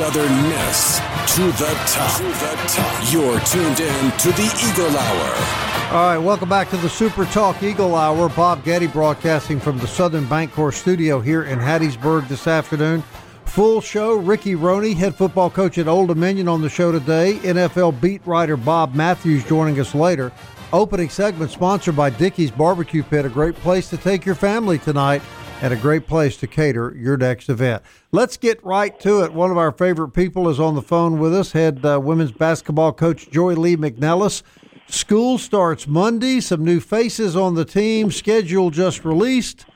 Southern Miss to the top. To the top. You're tuned in to the Eagle Hour. All right, welcome back to the Super Talk Eagle Hour. Bob Getty broadcasting from the Southern Bank Bancorp studio here in Hattiesburg this afternoon. Full show. Ricky Rahne, head football coach at Old Dominion, on the show today. NFL beat writer Bob Matthews joining us later. Opening segment sponsored by Dickey's Barbecue Pit, a great place to take your family tonight and a great place to cater your next event. Let's get right to it. One of our favorite people is on the phone with us, head uh, women's basketball coach Joye Lee-McNelis. School starts Monday. Some new faces on the team. Schedule just released.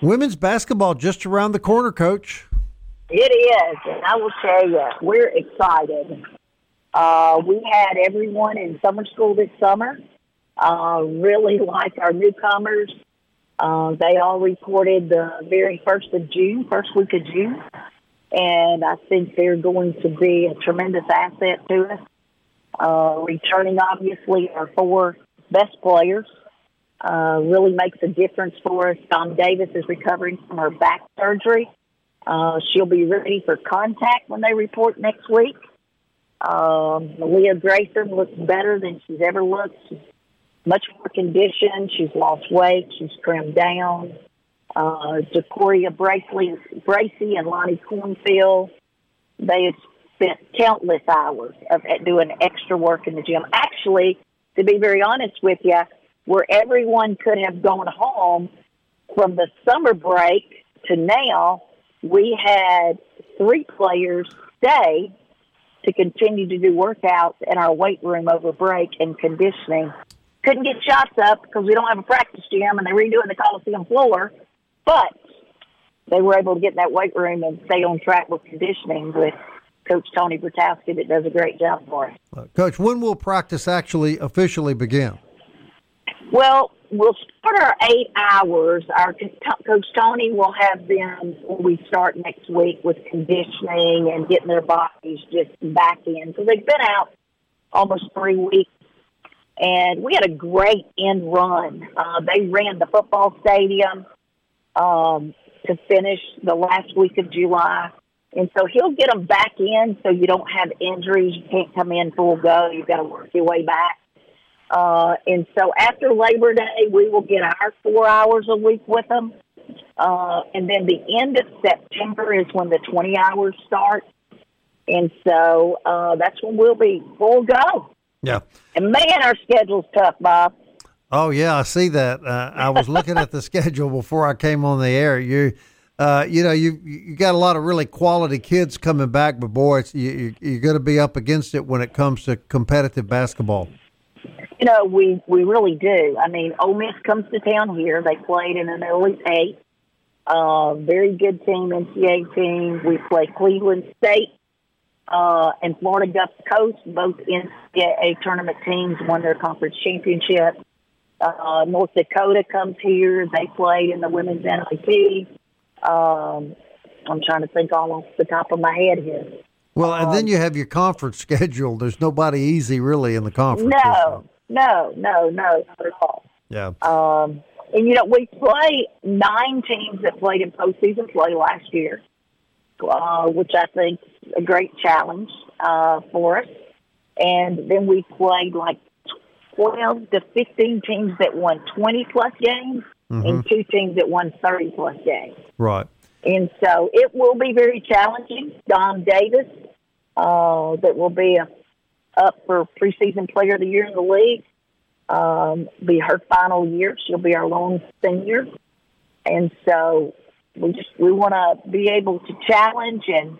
Women's basketball just around the corner, coach. It is, and I will tell you, we're excited. Uh, we had everyone in summer school this summer. Uh, really like our newcomers. Uh, they all reported the very first of June, first week of June, and I think they're going to be a tremendous asset to us. Uh, returning, obviously, our four best players uh, really makes a difference for us. Dom Davis is recovering from her back surgery. Uh, she'll be ready for contact when they report next week. Um, Leah Grayson looks better than she's ever looked. She's much more conditioned. She's lost weight. She's trimmed down. Uh, Decoria Bracely, Bracy and Lonnie Cornfield, they have spent countless hours of at doing extra work in the gym. Actually, to be very honest with you, where everyone could have gone home from the summer break to now, we had three players stay to continue to do workouts in our weight room over break and conditioning couldn't get shots up because we don't have a practice gym and they're redoing the Coliseum floor. But they were able to get in that weight room and stay on track with conditioning with Coach Tony Bertowski that does a great job for us. Uh, Coach, when will practice actually officially begin? Well, we'll start our eight hours. Our Coach Tony will have them when we start next week with conditioning and getting their bodies just back in. So they've been out almost three weeks and we had a great end run. Uh, they ran the football stadium um, to finish the last week of July. And so he'll get them back in so you don't have injuries. You can't come in full go. You've got to work your way back. Uh, and so after Labor Day, we will get our four hours a week with them. Uh, and then the end of September is when the 20 hours start. And so uh, that's when we'll be full go. Yeah. And man, our schedule's tough, Bob. Oh yeah, I see that. Uh, I was looking at the schedule before I came on the air. You, uh, you know, you you got a lot of really quality kids coming back, but boy, it's, you, you're going to be up against it when it comes to competitive basketball. You know, we we really do. I mean, Ole Miss comes to town here. They played in an Elite Eight. Uh, very good team, NCAA team. We play Cleveland State uh, and Florida Gulf Coast, both NCAA tournament teams, won their conference championship. Uh, North Dakota comes here. They played in the women's NIT. Um, I'm trying to think all off the top of my head here. Well, and then you have your conference schedule. There's nobody easy really in the conference. No, no, no, no, not at all. Yeah. Um, and you know, we play nine teams that played in postseason play last year, uh, which I think a great challenge uh, for us. And then we played like 12 to 15 teams that won 20 plus games Mm-hmm. and two teams that won 30 plus games. Right. And so it will be very challenging. Dom Davis, uh, that will be a, up for preseason player of the year in the league, um, be her final year. She'll be our lone senior. And so we just we want to be able to challenge and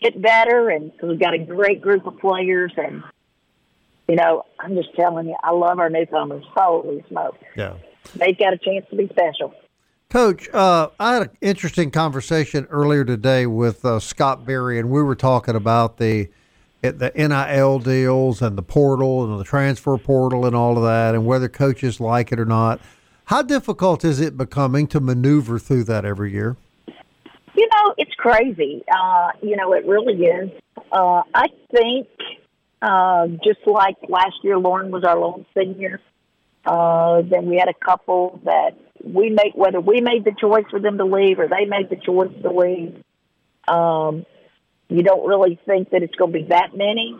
get better. And so we've got a great group of players. And, you know, I'm just telling you, I love our newcomers. Holy smoke! Yeah. They've got a chance to be special. Coach, uh, I had an interesting conversation earlier today with uh, Scott Berry, and we were talking about the the NIL deals and the portal and the transfer portal and all of that, and whether coaches like it or not. How difficult is it becoming to maneuver through that every year? You know, it's crazy. Uh, you know, it really is. Uh, I think uh, just like last year, Lauren was our lone senior. Uh, then we had a couple that we made, whether we made the choice for them to leave or they made the choice to leave. Um, you don't really think that it's going to be that many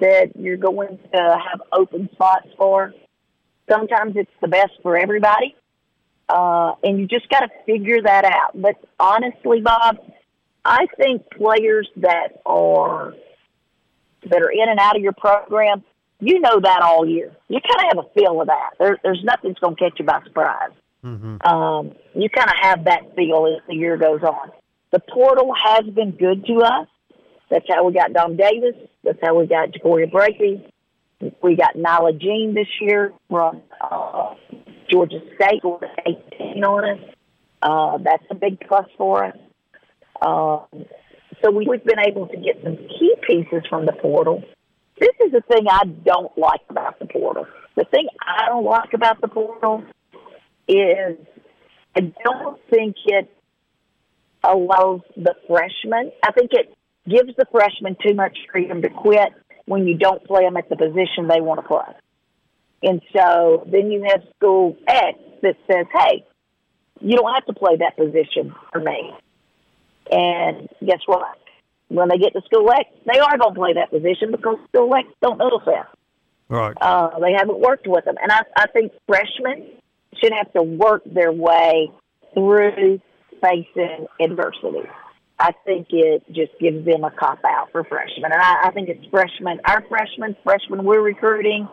that you're going to have open spots for. Sometimes it's the best for everybody. Uh, and you just got to figure that out. But honestly, Bob, I think players that are that are in and out of your program, you know that all year. You kind of have a feel of that. There, there's nothing that's going to catch you by surprise. Mm-hmm. Um, you kind of have that feel as the year goes on. The portal has been good to us. That's how we got Dom Davis. That's how we got Jacoria Brady. We got Nyla Jean this year from uh, Georgia State with 18 on us. Uh, that's a big plus for us. Um, so we, we've been able to get some key pieces from the portal. This is the thing I don't like about the portal. The thing I don't like about the portal is I don't think it allows the freshmen. I think it gives the freshmen too much freedom to quit when you don't play them at the position they want to play. And so then you have school X that says, hey, you don't have to play that position for me. And guess what? When they get to school X, they are going to play that position because school X don't notice that. Right. Uh, they haven't worked with them. And I, I think freshmen should have to work their way through facing adversity. I think it just gives them a cop out for freshmen. And I, I think it's freshmen, our freshmen, freshmen we're recruiting.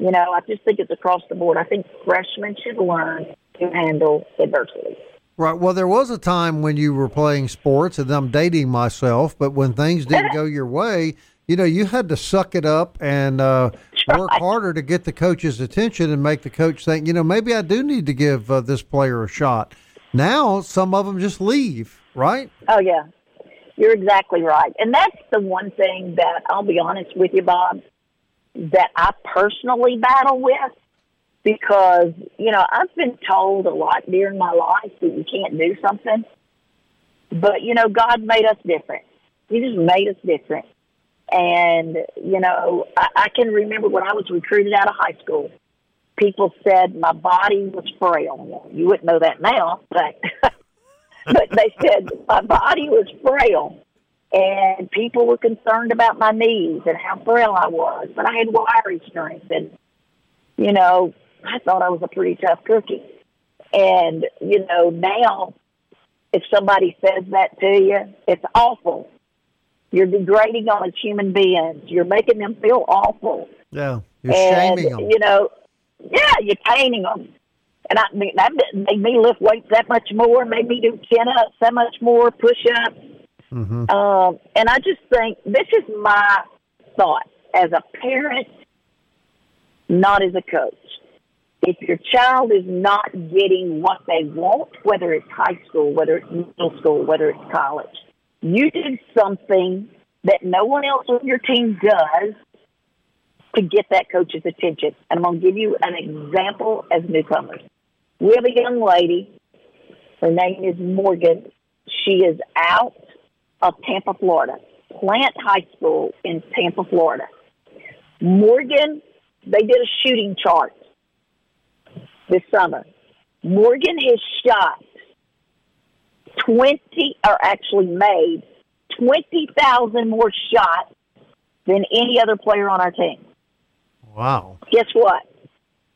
You know, I just think it's across the board. I think freshmen should learn to handle adversity. Right. Well, there was a time when you were playing sports, and I'm dating myself, but when things didn't go your way, you know, you had to suck it up and uh, work harder to get the coach's attention and make the coach think, you know, maybe I do need to give uh, this player a shot. Now, some of them just leave, right? Oh, yeah. You're exactly right. And that's the one thing that I'll be honest with you, Bob, that I personally battle with because, you know, I've been told a lot during my life that you can't do something. But, you know, God made us different. He just made us different. And, you know, I, I can remember when I was recruited out of high school, people said my body was frail. You wouldn't know that now, but but they said my body was frail. And people were concerned about my knees and how frail I was. But I had wiry strength and you know, I thought I was a pretty tough cookie. And, you know, now if somebody says that to you, it's awful. You're degrading them as human beings. You're making them feel awful. Yeah. You're and, shaming them. You know, yeah, you're caning them. And I mean, that made me lift weights that much more, made me do chin ups that much more, push ups. Mm-hmm. Um, and I just think this is my thought as a parent, not as a coach. If your child is not getting what they want, whether it's high school, whether it's middle school, whether it's college, you did something that no one else on your team does to get that coach's attention. And I'm going to give you an example as newcomers. We have a young lady. Her name is Morgan. She is out of Tampa, Florida, Plant High School in Tampa, Florida. Morgan, they did a shooting chart this summer. Morgan has shot 20, or actually made 20,000 more shots than any other player on our team. Wow. Guess what?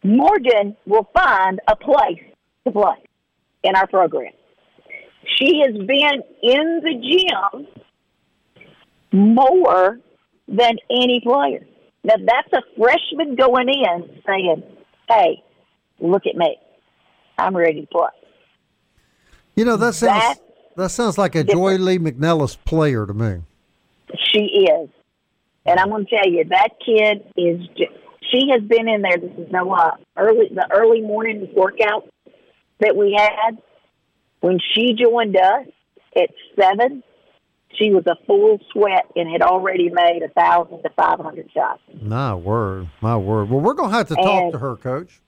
Morgan will find a place to play in our program. She has been in the gym more than any player. Now that's a freshman going in saying, "Hey, look at me, I'm ready to play." You know that sounds that, that sounds like a Joye Lee-McNelis player to me. She is, and I'm going to tell you that kid is. She has been in there. This is no uh, early the early morning workout that we had when she joined us at seven she was a full sweat and had already made a thousand to five hundred shots. My word, my word. Well, we're gonna have to talk to her, Coach.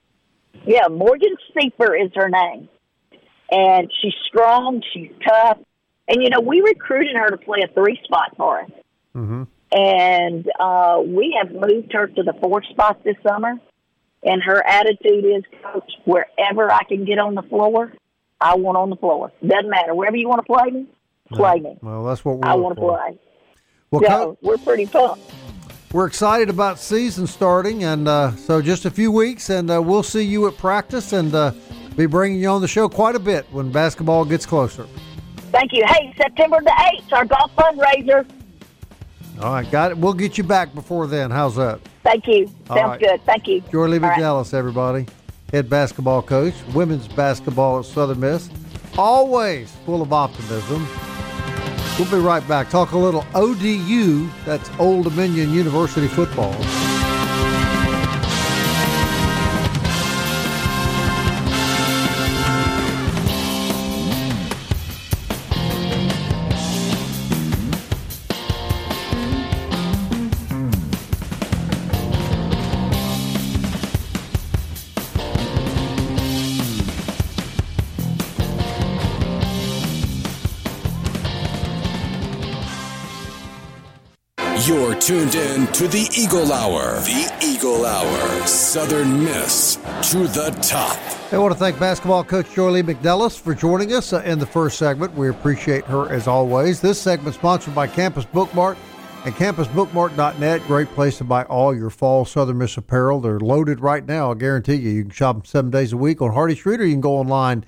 Yeah, Morgan Steeper is her name, and she's strong. She's tough, and you know we recruited her to play a three spot for us, mm-hmm. and uh, we have moved her to the four spot this summer. And her attitude is, Coach, wherever I can get on the floor, I want on the floor. Doesn't matter wherever you want to play me play me. Well, that's what we're I want to play. Well, so Co- we're pretty pumped. We're excited about season starting, and uh, so just a few weeks, and uh, we'll see you at practice and uh, be bringing you on the show quite a bit when basketball gets closer. Thank you. Hey, September the 8th, our golf fundraiser. All right, got it. We'll get you back before then. How's that? Thank you. Sounds right. good. Thank you. Joye Lee right. everybody. Head basketball coach, women's basketball at Southern Miss. Always full of optimism. We'll be right back. Talk a little ODU, that's Old Dominion University football. Tuned in to the Eagle Hour. The Eagle Hour. Southern Miss to the top. I want to thank basketball coach Joye Lee-McNelis for joining us uh, in the first segment. We appreciate her as always. This segment sponsored by Campus Book Mart and campusbookmart.net. Great place to buy all your fall Southern Miss apparel. They're loaded right now. I guarantee you. You can shop them seven days a week on Hardy Street or you can go online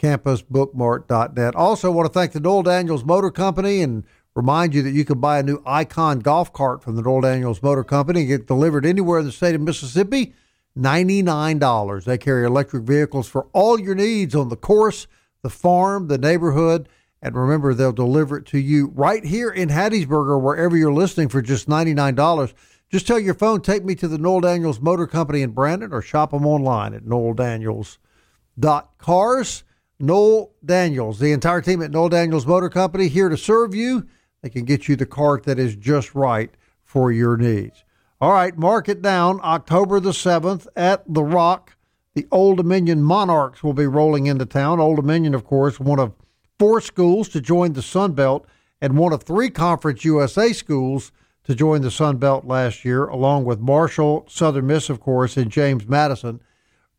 campusbookmart.net. Also want to thank the Noel Daniels Motor Company and Remind you that you can buy a new Icon golf cart from the Noel Daniels Motor Company and get delivered anywhere in the state of Mississippi. $99. They carry electric vehicles for all your needs on the course, the farm, the neighborhood. And remember, they'll deliver it to you right here in Hattiesburg or wherever you're listening for just $99. Just tell your phone, take me to the Noel Daniels Motor Company in Brandon or shop them online at noeldaniels.cars. Noel Daniels, the entire team at Noel Daniels Motor Company, here to serve you they can get you the cart that is just right for your needs. All right, mark it down. October the 7th at The Rock, the Old Dominion Monarchs will be rolling into town. Old Dominion, of course, one of four schools to join the Sun Belt and one of three Conference USA schools to join the Sun Belt last year, along with Marshall, Southern Miss, of course, and James Madison.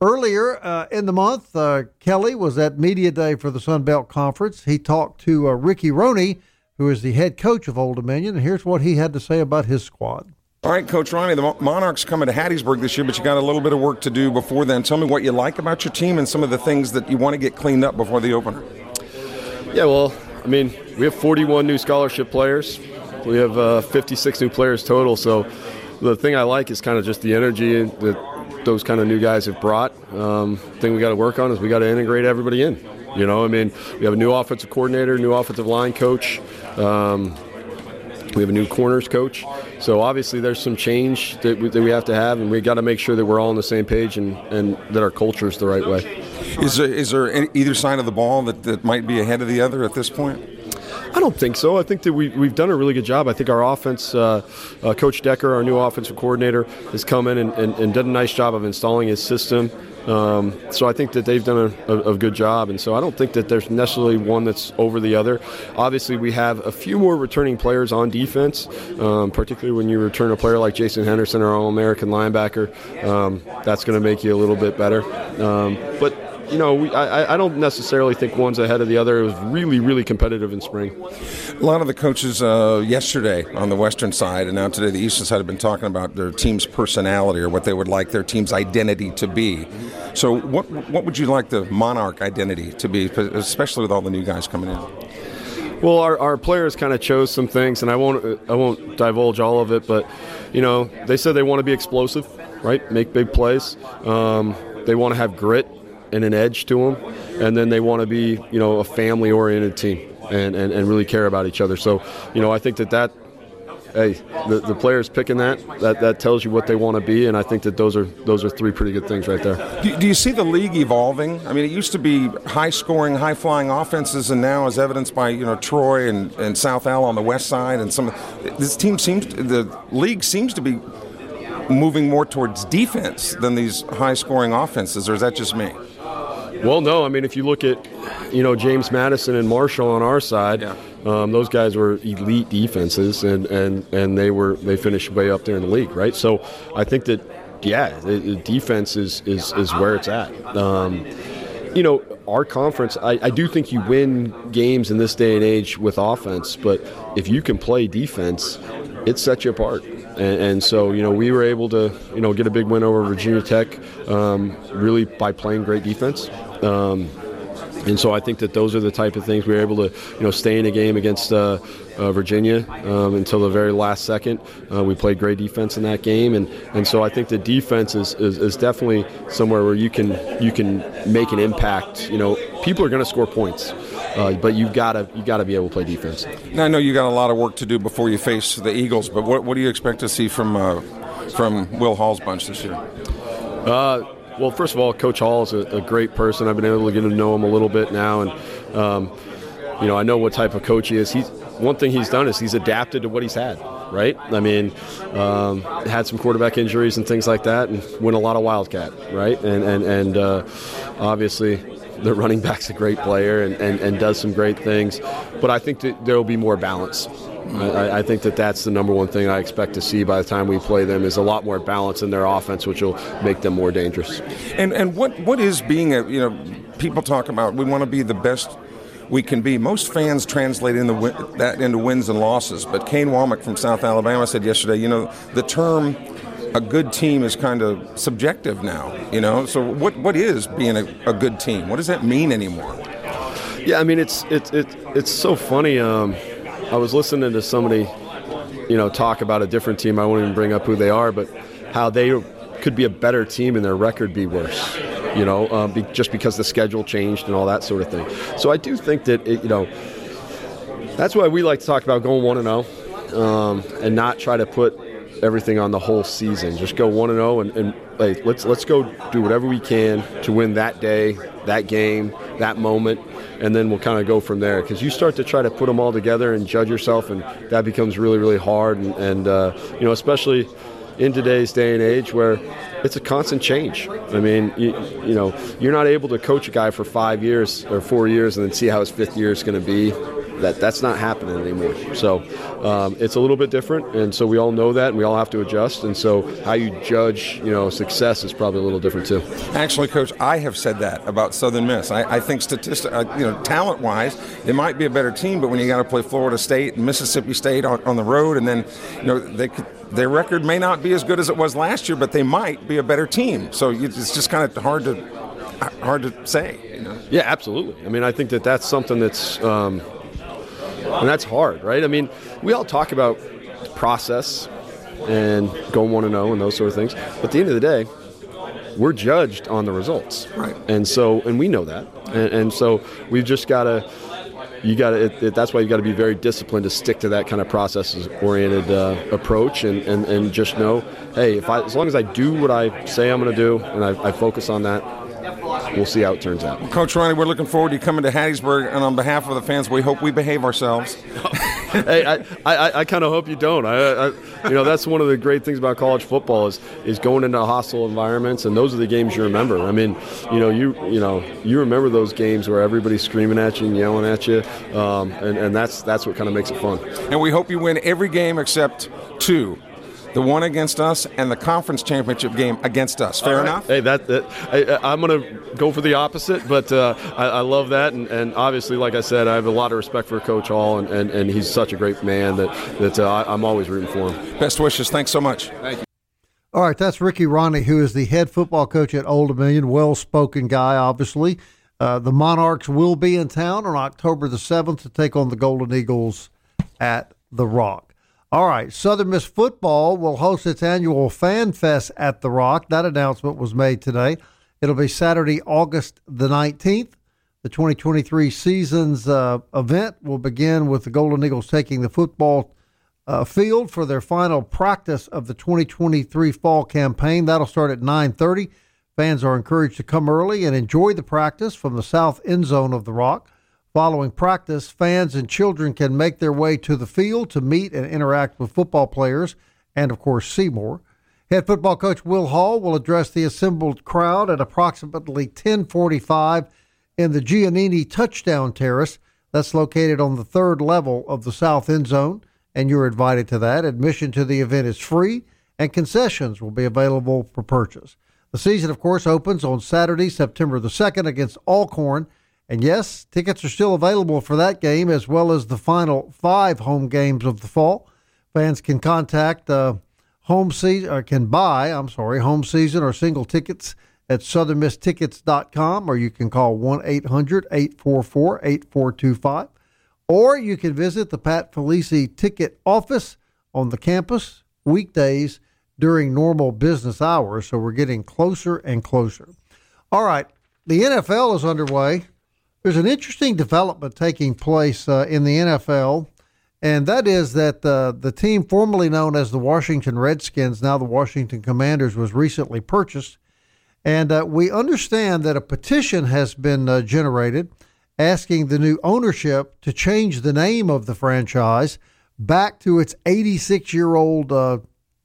Earlier uh, in the month, uh, Kelly was at Media Day for the Sun Belt Conference. He talked to uh, Ricky Rahne who is the head coach of Old Dominion. And here's what he had to say about his squad. All right, Coach Rahne, the Monarchs coming to Hattiesburg this year, but you got a little bit of work to do before then. Tell me what you like about your team and some of the things that you want to get cleaned up before the opener. Yeah, well, I mean, we have 41 new scholarship players. We have uh, 56 new players total. So the thing I like is kind of just the energy that those kind of new guys have brought. Um, thing we got to work on is we got to integrate everybody in. You know, I mean, we have a new offensive coordinator, new offensive line coach. Um, we have a new corners coach. So obviously, there's some change that we, that we have to have, and we got to make sure that we're all on the same page and, and that our culture is the right way. Is there, is there any, either side of the ball that, that might be ahead of the other at this point? I don't think so. I think that we, we've done a really good job. I think our offense, uh, uh, Coach Decker, our new offensive coordinator, has come in and, and, and done a nice job of installing his system. Um, so I think that they've done a, a, a, good job, and so I don't think that there's necessarily one that's over the other. Obviously, we have a few more returning players on defense, um, particularly when you return a player like Jason Henderson, our All-American linebacker. Um, that's going to make you a little bit better. Um, but you know, we, I, I don't necessarily think one's ahead of the other. It was really, really competitive in spring. A lot of the coaches uh, yesterday on the western side and now today the eastern side have been talking about their team's personality or what they would like their team's identity to be. So, what what would you like the Monarch identity to be, especially with all the new guys coming in? Well, our, our players kind of chose some things, and I won't I won't divulge all of it, but you know they said they want to be explosive, right? Make big plays. Um, they want to have grit and an edge to them, and then they want to be you know a family oriented team and, and, and really care about each other. So you know I think that that hey, the, the players picking that, that that tells you what they want to be, and I think that those are those are three pretty good things right there. Do, do you see the league evolving? I mean, it used to be high scoring, high flying offenses, and now, as evidenced by you know Troy and, and South Al on the west side, and some this team seems the league seems to be moving more towards defense than these high scoring offenses, or is that just me? Well, no. I mean, if you look at, you know, James Madison and Marshall on our side, Yeah. um, those guys were elite defenses, and, and, and they were they finished way up there in the league, right? So I think that, yeah, the, the defense is, is, is where it's at. Um, you know, our conference, I, I do think you win games in this day and age with offense, but if you can play defense, it sets you apart. And, and so, you know, we were able to, you know, get a big win over Virginia Tech, um, really by playing great defense. Um, and so I think that those are the type of things we were able to, you know, stay in a game against uh, uh, Virginia um, until the very last second. Uh, we played great defense in that game, and, and so I think the defense is, is, is definitely somewhere where you can you can make an impact. You know, people are going to score points, uh, but you've got to you got to be able to play defense. Now, I know you got a lot of work to do before you face the Eagles, but what, what do you expect to see from uh, from Will Hall's bunch this year? Well, first of all, Coach Hall is a, a, great person. I've been able to get to know him a little bit now, and um, you know I know what type of coach he is. He's one thing he's done is he's adapted to what he's had. Right? I mean, um, had some quarterback injuries and things like that, and went a lot of wildcat. Right? And and and uh, obviously the running back's a great player and, and, and does some great things, but I think that there will be more balance. I, I, think that that's the number one thing I expect to see by the time we play them is a lot more balance in their offense, which will make them more dangerous. And and what what is being a you know people talk about we want to be the best we can be. Most fans translate in the, that into wins and losses, but Kane Wommack from South Alabama said yesterday, you know, the term a good team is kind of subjective now, you know. So what what is being a, a good team? What does that mean anymore? Yeah, I mean it's it's it's, it's so funny. Um, I was listening to somebody, you know, talk about a different team. I won't even bring up who they are, but how they could be a better team and their record be worse. You know, um, be, just because the schedule changed and all that sort of thing. So I do think that it, you know, that's why we like to talk about going one and zero, um, and not try to put everything on the whole season. Just go one and zero, and like, let's let's go do whatever we can to win that day, that game, that moment, and then we'll kind of go from there. Because you start to try to put them all together and judge yourself, and that becomes really really hard. And, and uh, you know, especially in today's day and age where it's a constant change. I mean, you, you know, you're not able to coach a guy for five years or four years and then see how his fifth year is going to be that that's not happening anymore. So um, it's a little bit different, and so we all know that, and we all have to adjust. And so how you judge, you know, success is probably a little different too. Actually, Coach, I have said that about Southern Miss. I, I think statistic, uh, you know, talent-wise, it might be a better team, but when you got to play Florida State and Mississippi State on, on the road, and then you know they could, their record may not be as good as it was last year, but they might be a better team. So it's just kind of hard to hard to say. You know? Yeah, absolutely. I mean, I think that that's something that's. Um, and that's hard, right? I mean, we all talk about process and going one and zero and those sort of things, but at the end of the day, we're judged on the results, right? And so, and we know that, and, and so we've just got to. You got to. That's why you've got to be very disciplined to stick to that kind of process-oriented uh, approach, and, and, and just know, hey, if I, as long as I do what I say I'm going to do, and I, I focus on that, we'll see how it turns out. Coach Rahne, we're looking forward to you coming to Hattiesburg, and on behalf of the fans, we hope we behave ourselves. hey, I, I, I kind of hope you don't. I, I, you know, that's one of the great things about college football is is going into hostile environments, and those are the games you remember. I mean, you know, you you know, you remember those games where everybody's screaming at you and yelling at you, um, and and that's that's what kind of makes it fun. And we hope you win every game except two the one against us, and the conference championship game against us. Fair right. enough? Hey, that, that I, am going to go for the opposite, but uh, I, I, love that. And, and, obviously, like I said, I have a lot of respect for Coach Hall, and, and, and he's such a great man that, that uh, I'm always rooting for him. Best wishes. Thanks so much. Thank you. All right, that's Ricky Rahne, who is the head football coach at Old Dominion. Well spoken guy, obviously. Uh, the Monarchs will be in town on October the 7th to take on the Golden Eagles at The Rock. All right, Southern Miss Football will host its annual Fan Fest at The Rock. That announcement was made today. It'll be Saturday, August the 19th. The 2023 season's uh, event will begin with the Golden Eagles taking the football uh, field for their final practice of the 2023 fall campaign. That'll start at 9:30. Fans are encouraged to come early and enjoy the practice from the south end zone of the Rock. Following practice, fans and children can make their way to the field to meet and interact with football players and, of course, Seymour. Head football coach Will Hall will address the assembled crowd at approximately 1045 in the Giannini Touchdown Terrace. That's located on the third level of the south end zone, and you're invited to that. Admission to the event is free, and concessions will be available for purchase. The season, of course, opens on Saturday, September the 2nd against Alcorn. And yes, tickets are still available for that game as well as the final five home games of the fall. Fans can contact uh, home season or can buy, I'm sorry, home season or single tickets at southernmisstickets.com or you can call 1-800-844-8425 or you can visit the Pat Felici ticket office on the campus weekdays during normal business hours. So we're getting closer and closer. All right, the NFL is underway. There's an interesting development taking place uh, in the NFL, and that is that uh, the team formerly known as the Washington Redskins, now the Washington Commanders, was recently purchased. And uh, we understand that a petition has been uh, generated asking the new ownership to change the name of the franchise back to its 86 year old uh,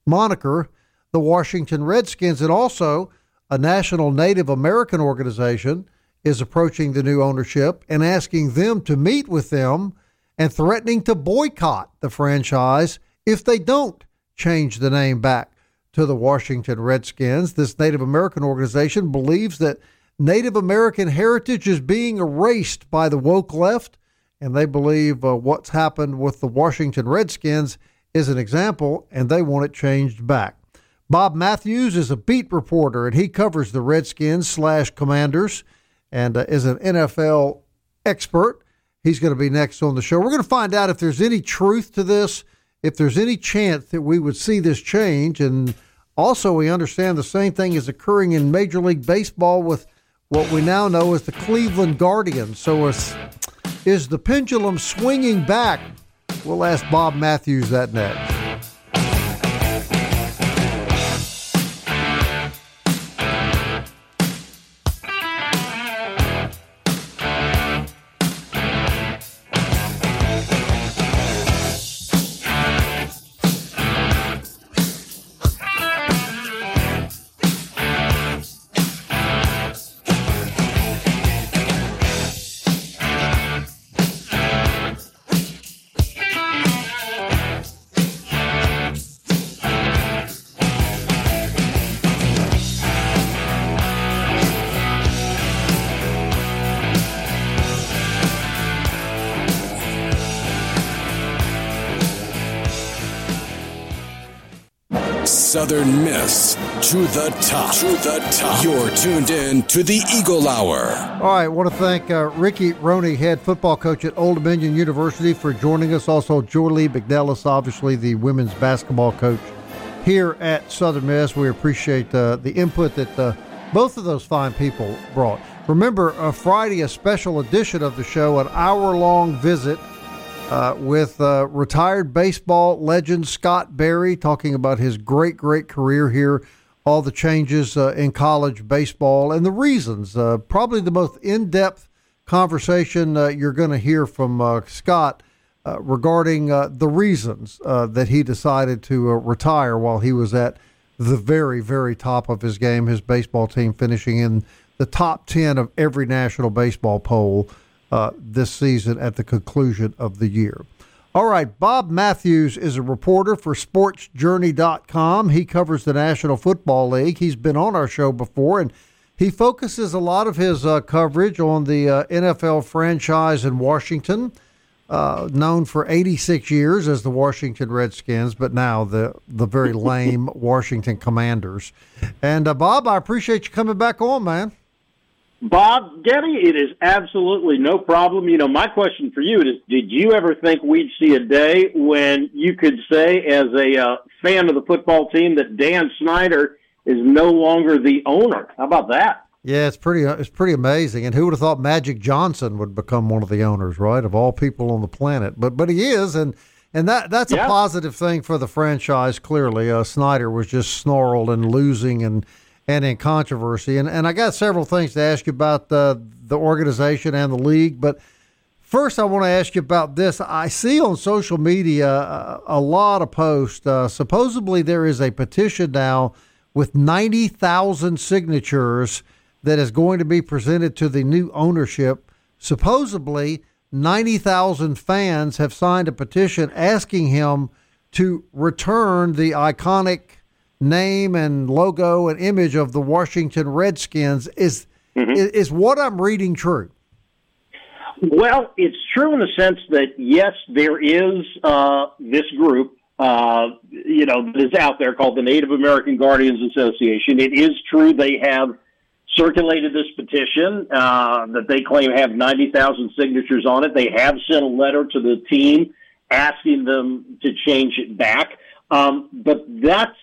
moniker, the Washington Redskins, and also a national Native American organization is approaching the new ownership and asking them to meet with them and threatening to boycott the franchise if they don't change the name back to the Washington Redskins. This Native American organization believes that Native American heritage is being erased by the woke left, and they believe uh, what's happened with the Washington Redskins is an example, and they want it changed back. Bob Matthews is a beat reporter, and he covers the Redskins slash Commanders, and uh, is an NFL expert. He's going to be next on the show. We're going to find out if there's any truth to this, if there's any chance that we would see this change, and also we understand the same thing is occurring in Major League Baseball with what we now know as the Cleveland Guardians. So is, is the pendulum swinging back We'll ask Bob Matthews that next. To the top. To the top. You're tuned in to the Eagle Hour. All right, I want to thank uh, Ricky Rahne, head football coach at Old Dominion University, for joining us. Also, Joye Lee-McNelis, obviously the women's basketball coach here at Southern Miss. We appreciate uh, the input that uh, both of those fine people brought. Remember, uh, Friday, a special edition of the show, an hour long visit uh, with uh, retired baseball legend Scott Berry talking about his great, great career here, all the changes uh, in college baseball, and the reasons. Uh, probably the most in depth conversation uh, you're going to hear from uh, Scott regarding the reasons that he decided to retire while he was at the very, very top of his game, his baseball team finishing in the top 10 of every national baseball poll uh, this season at the conclusion of the year. All right, Bob Matthews is a reporter for SportsJourney.com. He covers the National Football League. He's been on our show before, and he focuses a lot of his uh, coverage on the uh, NFL franchise in Washington, uh, known for 86 years as the Washington Redskins, but now the the very lame Washington Commanders. And uh, Bob, I appreciate you coming back on, man. Bob Getty, it is absolutely no problem. You know, my question for you is: Did you ever think we'd see a day when you could say, as a uh, fan of the football team, that Dan Snyder is no longer the owner? How about that? Yeah, it's pretty. It's pretty amazing. And who would have thought Magic Johnson would become one of the owners, right? Of all people on the planet, but but he is, and and that that's yeah. a positive thing for the franchise. Clearly, uh, Snyder was just snarled and losing and and in controversy. And, and I got several things to ask you about the, the organization and the league. But first, I want to ask you about this. I see on social media a, a lot of posts. Uh, supposedly, there is a petition now with 90,000 signatures that is going to be presented to the new ownership. Supposedly, 90,000 fans have signed a petition asking him to return the iconic name and logo and image of the Washington Redskins. Is mm-hmm. is, is what I'm reading true? Well, it's true in the sense that yes, there is uh, this group, uh, you know, that is out there called the Native American Guardians Association. It is true they have circulated this petition uh, that they claim have ninety thousand signatures on it. They have sent a letter to the team asking them to change it back, um, but that's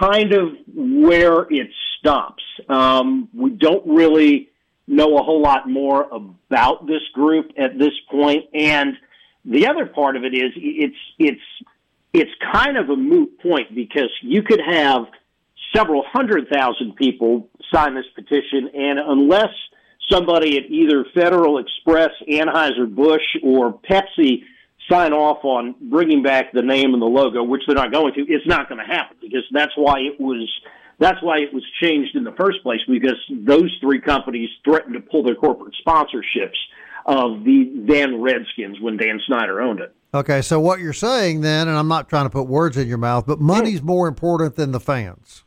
kind of where it stops. Um, we don't really know a whole lot more about this group at this point, and the other part of it is it's it's it's kind of a moot point because you could have several hundred thousand people sign this petition, and unless somebody at either Federal Express, Anheuser Busch, or Pepsi sign off on bringing back the name and the logo, which they're not going to, it's not going to happen because that's why it was that's why it was changed in the first place because those three companies threatened to pull their corporate sponsorships of the then Redskins when Dan Snyder owned it. Okay, so what you're saying then, and I'm not trying to put words in your mouth, but money's more important than the fans.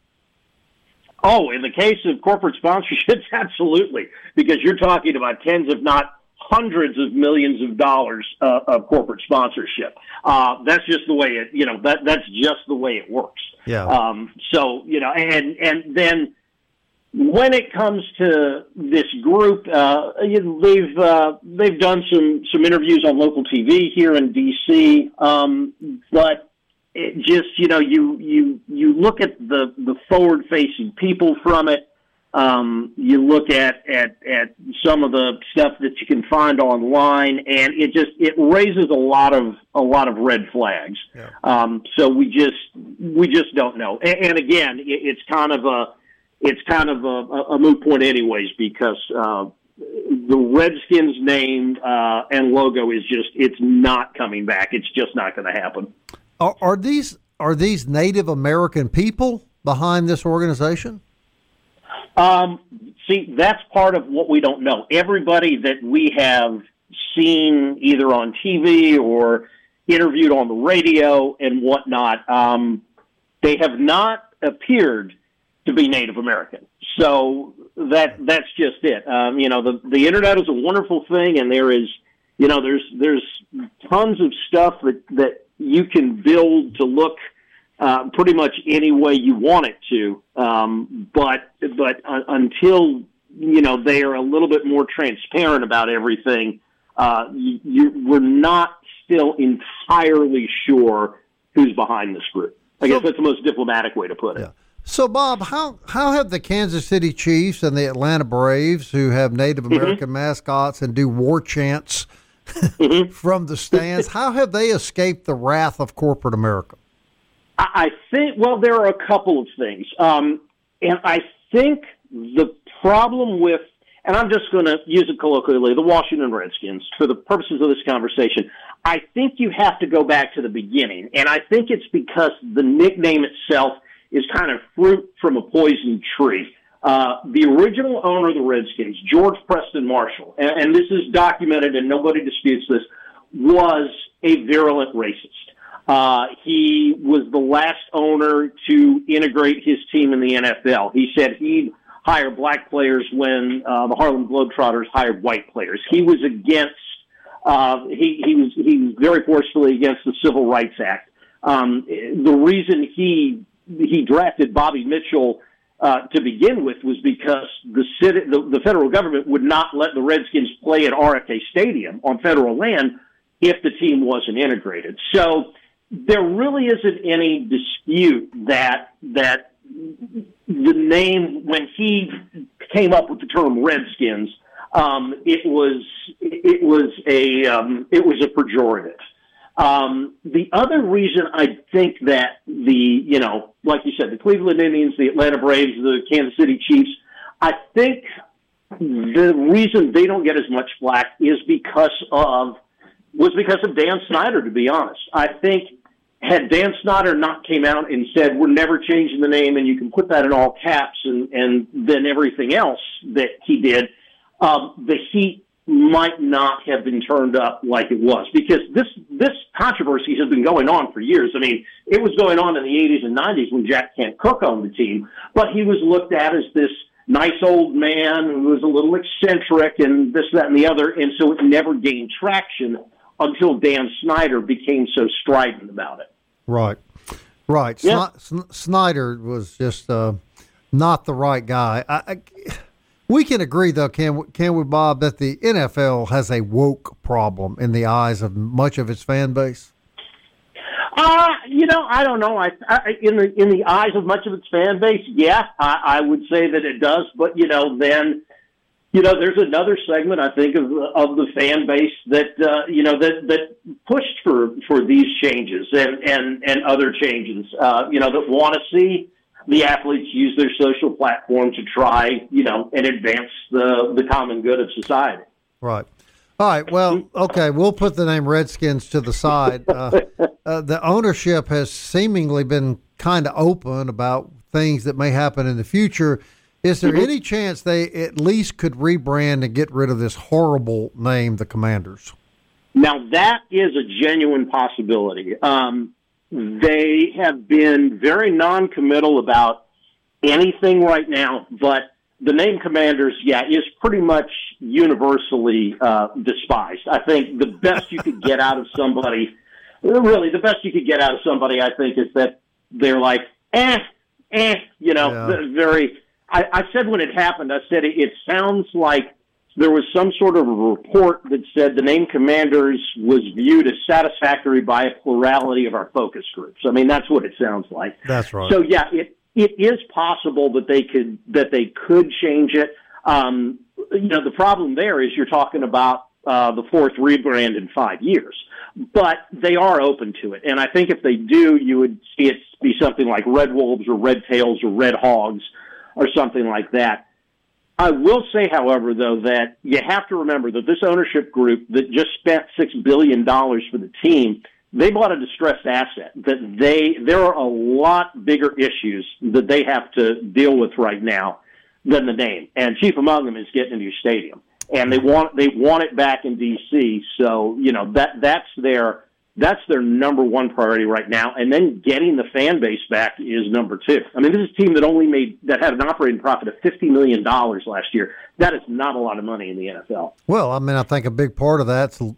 Oh, in the case of corporate sponsorships, absolutely, because you're talking about tens, if not hundreds of millions of dollars uh, of corporate sponsorship. Uh, that's just the way it, you know, that that's just the way it works. Yeah. Um, so you know, and and then when it comes to this group, uh, they've uh, they've done some some interviews on local TV here in D.C. Um, but it just you know you you you look at the the forward facing people from it um, you look at, at, at some of the stuff that you can find online and it just, it raises a lot of, a lot of red flags. Yeah. Um, so we just, we just don't know. And, and again, it, it's kind of a, it's kind of a, a moot point anyways, because, uh, the Redskins name uh, and logo is just it's not coming back. It's just not going to happen. Are, are, these are these Native American people behind this organization? Um, see, that's part of what we don't know. Everybody that we have seen either on TV or interviewed on the radio and whatnot, um, they have not appeared to be Native American. So that that's just it. Um, you know, the the internet is a wonderful thing, and there is, you know, there's there's tons of stuff that that you can build to look uh, pretty much any way you want it to. Um, but but uh, until you know they are a little bit more transparent about everything, uh, you, we're not still entirely sure who's behind this group. I so, guess that's the most diplomatic way to put it. Yeah. So, Bob, how how have the Kansas City Chiefs and the Atlanta Braves, who have Native mm-hmm. American mm-hmm. mascots and do war chants mm-hmm. from the stands, how have they escaped the wrath of corporate America? I think, well, there are a couple of things. Um, and I think the problem with, and I'm just going to use it colloquially, the Washington Redskins, for the purposes of this conversation, I think you have to go back to the beginning. And I think it's because the nickname itself is kind of fruit from a poison tree. Uh, the original owner of the Redskins, George Preston Marshall, and, and this is documented and nobody disputes this, was a virulent racist. Uh, he was the last owner to integrate his team in the NFL. He said he'd hire black players when uh, the Harlem Globetrotters hired white players. He was against. Uh, he he was he was very forcefully against the Civil Rights Act. Um, the reason he he drafted Bobby Mitchell uh, to begin with was because the, city, the the federal government would not let the Redskins play at RFK Stadium on federal land if the team wasn't integrated. So there really isn't any dispute that that the name when he came up with the term Redskins, um, it was it was a um, it was a pejorative. Um, the other reason I think that the you know like you said the Cleveland Indians, the Atlanta Braves, the Kansas City Chiefs, I think the reason they don't get as much flack is because of was because of Dan Snyder. To be honest, I think had Dan Snyder not came out and said we're never changing the name, and you can put that in all caps, and and then everything else that he did, um, the heat might not have been turned up like it was because this this controversy has been going on for years. I mean, it was going on in the 80s and 90s when Jack Kent Cooke owned the team, but he was looked at as this nice old man who was a little eccentric and this, that, and the other, and so it never gained traction until Dan Snyder became so strident about it. Right, right. Yeah. Snyder was just uh, not the right guy. I, I, we can agree, though, can we, can we, Bob, that the NFL has a woke problem in the eyes of much of its fan base? Uh, you know, I don't know. I, I in the in the eyes of much of its fan base, yeah, I, I would say that it does. But you know, then you know, there's another segment I think of of the fan base that uh, you know that that pushed for for these changes and and and other changes. Uh, you know, that want to see the athletes use their social platform to try, you know, and advance the the common good of society. Right. All right. Well, okay. We'll put the name Redskins to the side. Uh, uh, the ownership has seemingly been kind of open about things that may happen in the future is there mm-hmm. any chance they at least could rebrand and get rid of this horrible name, the Commanders? Now that is a genuine possibility. Um, they have been very non-committal about anything right now, but the name Commanders, yeah, is pretty much universally uh, despised. I think the best you could get out of somebody, really, the best you could get out of somebody, I think, is that they're like, eh, eh, you know, yeah. very I, I said when it happened, I said it, it sounds like there was some sort of a report that said the name commanders was viewed as satisfactory by a plurality of our focus groups. I mean, that's what it sounds like. That's right. So yeah, it it is possible that they could that they could change it. Um, you know, the problem there is you're talking about uh, the fourth rebrand in five years, but they are open to it, and I think if they do, you would see it be something like Red Wolves or Red Tails or Red Hogs or something like that. I will say, however, though, that you have to remember that this ownership group that just spent six billion dollars for the team, they bought a distressed asset. That they there are a lot bigger issues that they have to deal with right now than the name, and chief among them is getting a new stadium, and they want they want it back in D.C. So you know that that's their that's their number one priority right now. And then getting the fan base back is number two. I mean, this is a team that only made, that had an operating profit of $50 million last year. That is not a lot of money in the NFL. Well, I mean, I think a big part of that's the,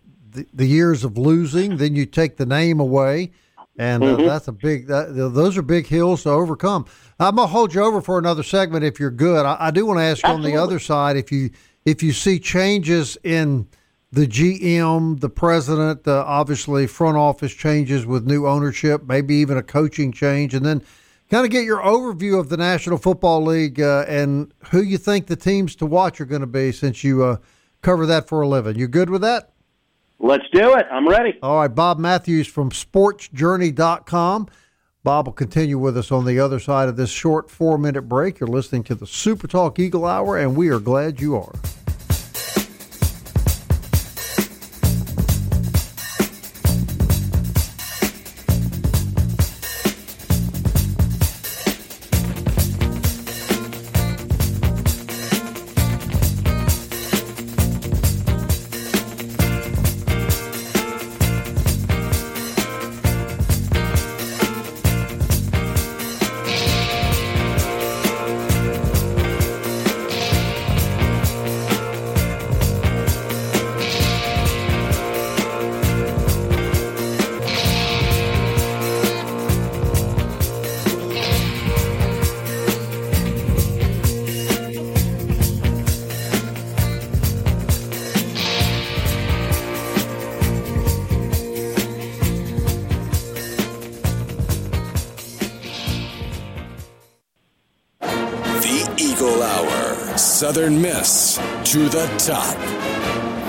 the years of losing. Then you take the name away. And uh, mm-hmm. that's a big, that, those are big hills to overcome. I'm going to hold you over for another segment if you're good. I, I do want to ask Absolutely. on the other side if you, if you see changes in, the GM, the president, uh, obviously front office changes with new ownership, maybe even a coaching change, and then kind of get your overview of the National Football League uh, and who you think the teams to watch are going to be since you uh, cover that for a living. You good with that? Let's do it. I'm ready. All right, Bob Matthews from sportsjourney.com. Bob will continue with us on the other side of this short four minute break. You're listening to the Super Talk Eagle Hour, and we are glad you are.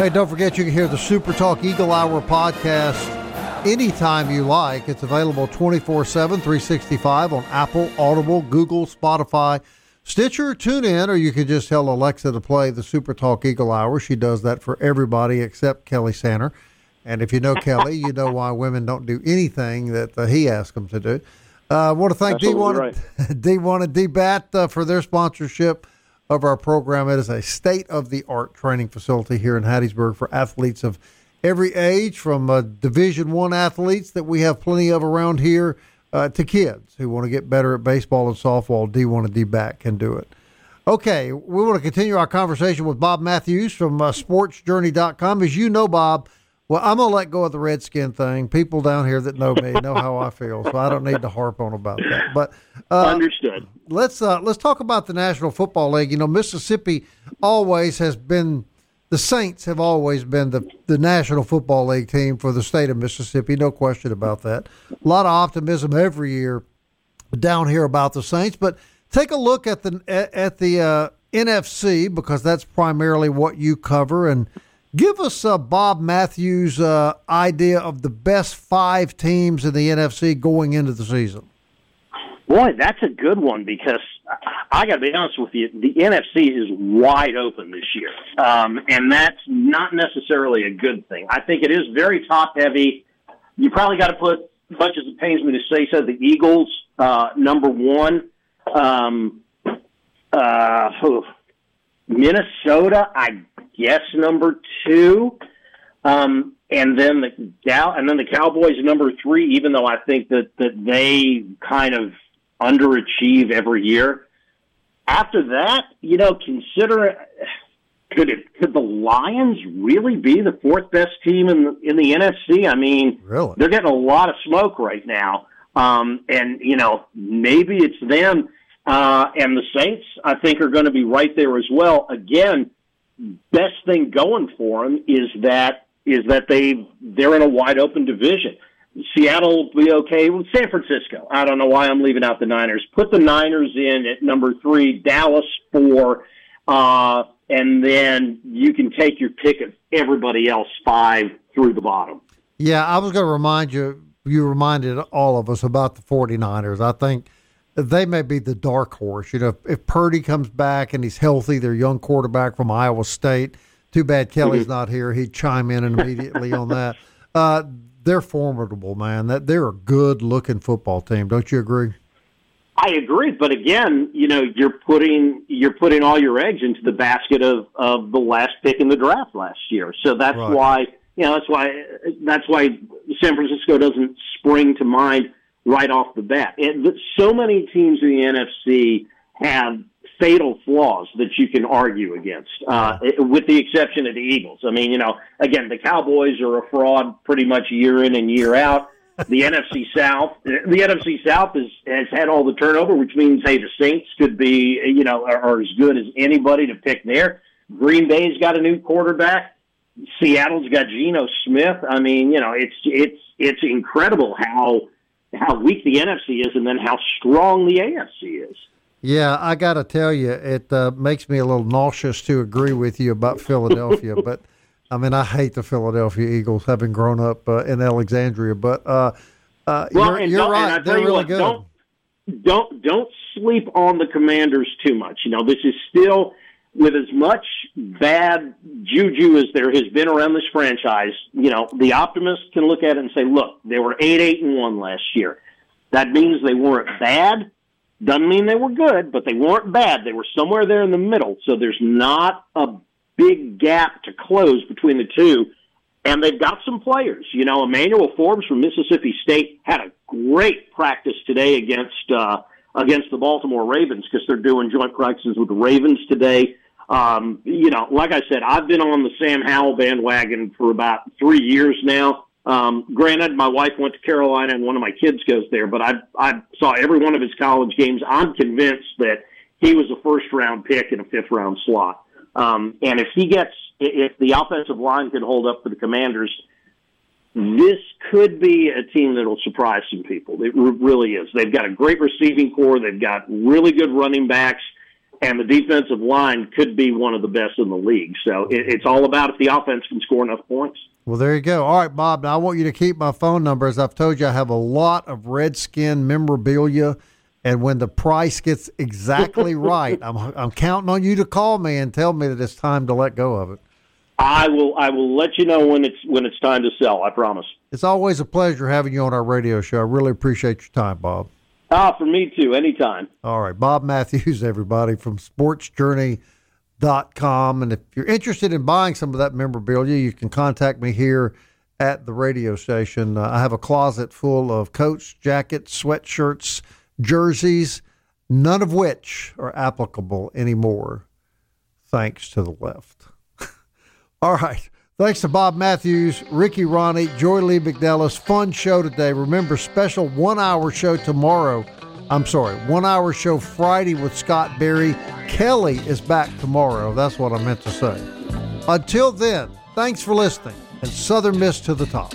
Hey, don't forget you can hear the Super Talk Eagle Hour podcast anytime you like. It's available 24 7, 365 on Apple, Audible, Google, Spotify, Stitcher, TuneIn, or you can just tell Alexa to play the Super Talk Eagle Hour. She does that for everybody except Kelly Sander. And if you know Kelly, you know why women don't do anything that uh, he asks them to do. I uh, want to thank D1, right. D1 and DBAT uh, for their sponsorship of our program. It is a state of the art training facility here in Hattiesburg for athletes of every age, from uh, Division One athletes that we have plenty of around here uh, to kids who want to get better at baseball and softball. D1 and DBAT can do it. Okay, we want to continue our conversation with Bob Matthews from uh, SportsJourney.com. As you know, Bob well, I'm gonna let go of the redskin thing. People down here that know me know how I feel, so I don't need to harp on about that. But uh, understood. Let's uh, let's talk about the National Football League. You know, Mississippi always has been the Saints have always been the the National Football League team for the state of Mississippi. No question about that. A lot of optimism every year down here about the Saints, but take a look at the at the uh, NFC because that's primarily what you cover and Give us uh, Bob Matthews' uh, idea of the best five teams in the NFC going into the season. Boy, that's a good one because I got to be honest with you, the NFC is wide open this year, um, and that's not necessarily a good thing. I think it is very top heavy. You probably got to put, much as it pains me to say so, the Eagles uh, number one. Um, uh, Minnesota, I guess number two, um, and then the Gal, and then the Cowboys number three. Even though I think that that they kind of underachieve every year. After that, you know, consider could it could the Lions really be the fourth best team in the, in the NFC? I mean, really? they're getting a lot of smoke right now, um, and you know maybe it's them. Uh, and the Saints, I think, are going to be right there as well. Again, best thing going for them is that is that they they're in a wide open division. Seattle will be okay with San Francisco. I don't know why I'm leaving out the Niners. Put the Niners in at number three, Dallas four, uh, and then you can take your pick of everybody else five through the bottom. Yeah, I was going to remind you. You reminded all of us about the 49ers. I think they may be the dark horse. You know, if, if Purdy comes back and he's healthy, their young quarterback from Iowa State. Too bad Kelly's mm-hmm. not here. He'd chime in immediately on that. Uh, they're formidable, man. That they're a good looking football team. Don't you agree? I agree, but again, you know, you're putting you're putting all your eggs into the basket of of the last pick in the draft last year. So that's right. why you know that's why that's why San Francisco doesn't spring to mind right off the bat. And so many teams in the NFC have fatal flaws that you can argue against, uh, with the exception of the Eagles. I mean, you know, again, the Cowboys are a fraud pretty much year in and year out. The NFC South, the NFC South is, has had all the turnover, which means, hey, the Saints could be, you know, are, are as good as anybody to pick there. Green Bay's got a new quarterback. Seattle's got Geno Smith. I mean, you know, it's it's it's incredible how how weak the NFC is and then how strong the AFC is. Yeah, I got to tell you, it uh, makes me a little nauseous to agree with you about Philadelphia. but I mean, I hate the Philadelphia Eagles, having grown up uh, in Alexandria. But uh, uh well, you're, you're right; they're really what, good. Don't, don't don't sleep on the Commanders too much. You know, this is still with as much bad juju as there has been around this franchise, you know, the optimist can look at it and say, look, they were eight, eight, and one last year. That means they weren't bad. Doesn't mean they were good, but they weren't bad. They were somewhere there in the middle. So there's not a big gap to close between the two. And they've got some players. You know, Emmanuel Forbes from Mississippi State had a great practice today against uh, against the Baltimore Ravens because they're doing joint practices with the Ravens today. Um, you know, like I said, I've been on the Sam Howell bandwagon for about three years now. Um, granted, my wife went to Carolina and one of my kids goes there, but I, I saw every one of his college games. I'm convinced that he was a first round pick in a fifth round slot. Um, and if he gets, if the offensive line can hold up for the Commanders, this could be a team that will surprise some people. It really is. They've got a great receiving corps. They've got really good running backs. And the defensive line could be one of the best in the league. So it, it's all about if the offense can score enough points. Well, there you go. All right, Bob. Now I want you to keep my phone number. As I've told you, I have a lot of Redskin memorabilia, and when the price gets exactly right, I'm I'm counting on you to call me and tell me that it's time to let go of it. I will. I will let you know when it's when it's time to sell. I promise. It's always a pleasure having you on our radio show. I really appreciate your time, Bob. Ah, for me too. Anytime. All right, Bob Matthews, everybody from SportsJourney.com, and if you're interested in buying some of that memorabilia, you can contact me here at the radio station. Uh, I have a closet full of coats, jackets, sweatshirts, jerseys, none of which are applicable anymore, thanks to the left. All right. Thanks to Bob Matthews, Ricky Rahne, Joy Lee McNellis. Fun show today. Remember, special one hour show tomorrow. I'm sorry, one hour show Friday with Scott Berry. Kelly is back tomorrow. That's what I meant to say. Until then, thanks for listening and Southern Miss to the top.